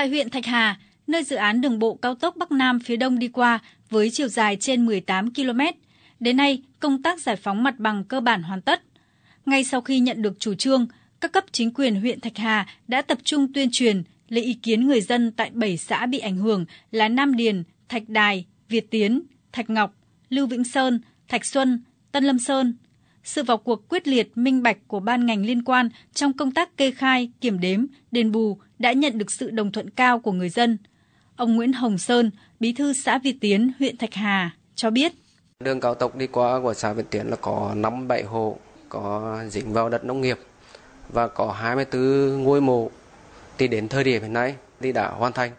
Tại huyện Thạch Hà, nơi dự án đường bộ cao tốc Bắc Nam phía Đông đi qua với chiều dài trên 18 km, đến nay công tác giải phóng mặt bằng cơ bản hoàn tất. Ngay sau khi nhận được chủ trương, các cấp chính quyền huyện Thạch Hà đã tập trung tuyên truyền, lấy ý kiến người dân tại 7 xã bị ảnh hưởng là Nam Điền, Thạch Đài, Việt Tiến, Thạch Ngọc, Lưu Vĩnh Sơn, Thạch Xuân, Tân Lâm Sơn. Sự vào cuộc quyết liệt, minh bạch của ban ngành liên quan trong công tác kê khai, kiểm đếm, đền bù đã nhận được sự đồng thuận cao của người dân. Ông Nguyễn Hồng Sơn, bí thư xã Việt Tiến, huyện Thạch Hà, cho biết. Đường cao tốc đi qua của xã Việt Tiến là có 57 hộ có dính vào đất nông nghiệp và có 24 ngôi mộ thì đến thời điểm hiện nay thì đã hoàn thành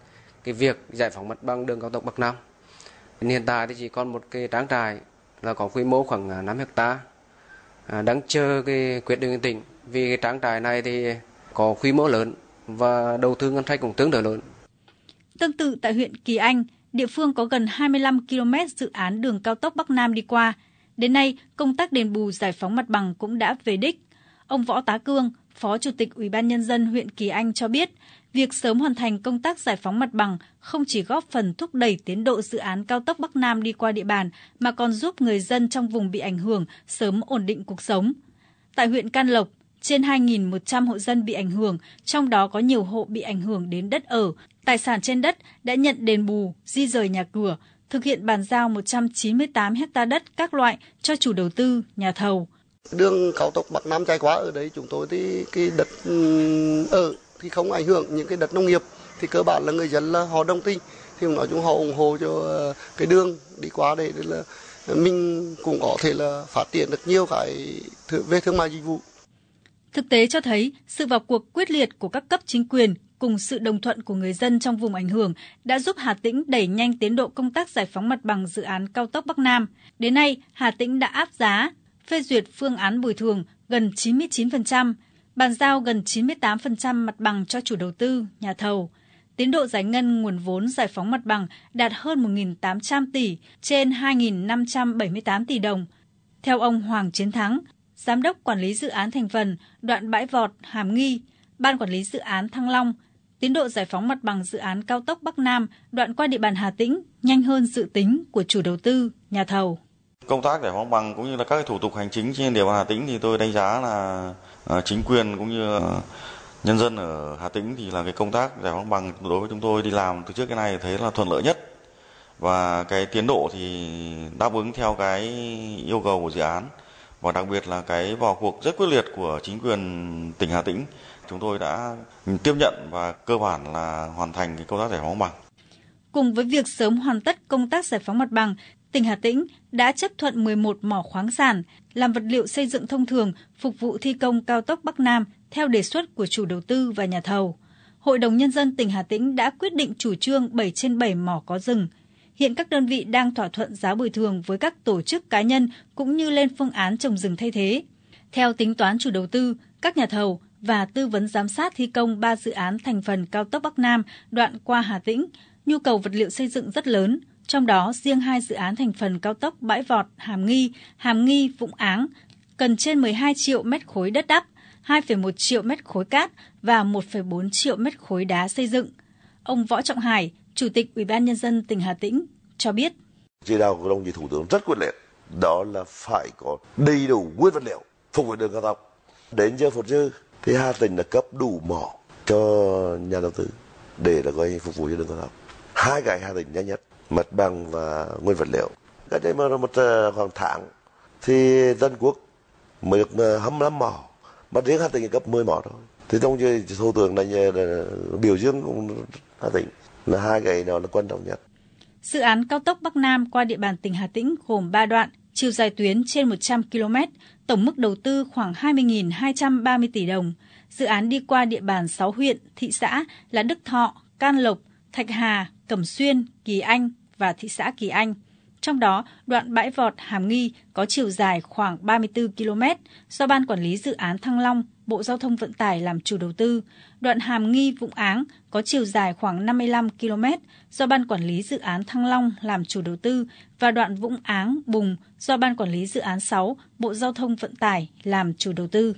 cái việc giải phóng mặt bằng đường cao tốc Bắc Nam. Hiện tại thì chỉ còn một cái tráng trại là có quy mô khoảng 5 hecta à, đang chờ cái quyết định tỉnh vì cái tráng trại này thì có quy mô lớn và đầu tư ngân sách cũng tương đối lớn. Tương tự tại huyện Kỳ Anh, địa phương có gần 25 km dự án đường cao tốc Bắc Nam đi qua. Đến nay, công tác đền bù giải phóng mặt bằng cũng đã về đích. Ông Võ Tá Cương, Phó Chủ tịch Ủy ban Nhân dân huyện Kỳ Anh cho biết, việc sớm hoàn thành công tác giải phóng mặt bằng không chỉ góp phần thúc đẩy tiến độ dự án cao tốc Bắc Nam đi qua địa bàn, mà còn giúp người dân trong vùng bị ảnh hưởng sớm ổn định cuộc sống. Tại huyện Can Lộc, trên 2.100 hộ dân bị ảnh hưởng, trong đó có nhiều hộ bị ảnh hưởng đến đất ở, tài sản trên đất đã nhận đền bù, di rời nhà cửa, thực hiện bàn giao 198 hecta đất các loại cho chủ đầu tư, nhà thầu. Đường cao tốc Bắc Nam chạy qua ở đấy chúng tôi thì cái đất ừ, ở thì không ảnh hưởng những cái đất nông nghiệp thì cơ bản là người dân là họ đồng tình thì nói chung họ ủng hộ cho ờ, cái đường đi qua đây là mình cũng có thể là phát triển được nhiều cái về thương mại dịch vụ. Thực tế cho thấy sự vào cuộc quyết liệt của các cấp chính quyền cùng sự đồng thuận của người dân trong vùng ảnh hưởng đã giúp Hà Tĩnh đẩy nhanh tiến độ công tác giải phóng mặt bằng dự án cao tốc Bắc Nam. Đến nay, Hà Tĩnh đã áp giá, phê duyệt phương án bồi thường gần 99%, bàn giao gần 98% mặt bằng cho chủ đầu tư, nhà thầu. Tiến độ giải ngân nguồn vốn giải phóng mặt bằng đạt hơn 1.800 tỷ trên 2.578 tỷ đồng. Theo ông Hoàng Chiến Thắng, Giám đốc Quản lý Dự án Thành phần đoạn Bãi Vọt, Hàm Nghi, Ban Quản lý Dự án Thăng Long, tiến độ giải phóng mặt bằng dự án cao tốc Bắc Nam đoạn qua địa bàn Hà Tĩnh nhanh hơn dự tính của chủ đầu tư, nhà thầu. Công tác giải phóng bằng cũng như là các thủ tục hành chính trên địa bàn Hà Tĩnh thì tôi đánh giá là à, chính quyền cũng như à, nhân dân ở Hà Tĩnh thì là cái công tác giải phóng bằng đối với chúng tôi đi làm từ trước cái này thấy là thuận lợi nhất và cái tiến độ thì đáp ứng theo cái yêu cầu của dự án và đặc biệt là cái vào cuộc rất quyết liệt của chính quyền tỉnh Hà Tĩnh chúng tôi đã tiếp nhận và cơ bản là hoàn thành cái công tác giải phóng mặt bằng. Cùng với việc sớm hoàn tất công tác giải phóng mặt bằng, tỉnh Hà Tĩnh đã chấp thuận 11 mỏ khoáng sản làm vật liệu xây dựng thông thường phục vụ thi công cao tốc Bắc Nam theo đề xuất của chủ đầu tư và nhà thầu. Hội đồng Nhân dân tỉnh Hà Tĩnh đã quyết định chủ trương 7 trên 7 mỏ có rừng. Hiện các đơn vị đang thỏa thuận giá bồi thường với các tổ chức cá nhân cũng như lên phương án trồng rừng thay thế. Theo tính toán chủ đầu tư, các nhà thầu và tư vấn giám sát thi công 3 dự án thành phần cao tốc Bắc Nam đoạn qua Hà Tĩnh, nhu cầu vật liệu xây dựng rất lớn, trong đó riêng hai dự án thành phần cao tốc Bãi Vọt, Hàm Nghi, Hàm Nghi, Vũng Áng cần trên 12 triệu mét khối đất đắp, 2,1 triệu mét khối cát và 1,4 triệu mét khối đá xây dựng. Ông Võ Trọng Hải, Chủ tịch Ủy ban nhân dân tỉnh Hà Tĩnh cho biết: Chỉ đạo của đồng chí Thủ tướng rất quyết liệt, đó là phải có đầy đủ nguyên vật liệu phục vụ đường cao tốc. Đến giờ phút dư thì Hà Tĩnh đã cấp đủ mỏ cho nhà đầu tư để là coi phục vụ cho đường cao tốc. Hai cái Hà Tĩnh nhanh nhất, mặt bằng và nguyên vật liệu. Cái đây mà một ờ, khoảng tháng thì dân quốc mới được ờ, 25 mỏ, mà riêng Hà Tĩnh cấp 10 mỏ thôi. Thì trong thủ tướng này là ờ, biểu dương cũng Hà Tĩnh là hai cái đó là quan trọng nhất. Dự án cao tốc Bắc Nam qua địa bàn tỉnh Hà Tĩnh gồm 3 đoạn, chiều dài tuyến trên 100 km, tổng mức đầu tư khoảng 20.230 tỷ đồng. Dự án đi qua địa bàn 6 huyện, thị xã là Đức Thọ, Can Lộc, Thạch Hà, Cẩm Xuyên, Kỳ Anh và thị xã Kỳ Anh. Trong đó, đoạn bãi vọt Hàm Nghi có chiều dài khoảng 34 km do Ban Quản lý Dự án Thăng Long, Bộ Giao thông Vận tải làm chủ đầu tư. Đoạn Hàm Nghi Vũng Áng có chiều dài khoảng 55 km do Ban Quản lý Dự án Thăng Long làm chủ đầu tư và đoạn Vũng Áng Bùng do Ban Quản lý Dự án 6, Bộ Giao thông Vận tải làm chủ đầu tư.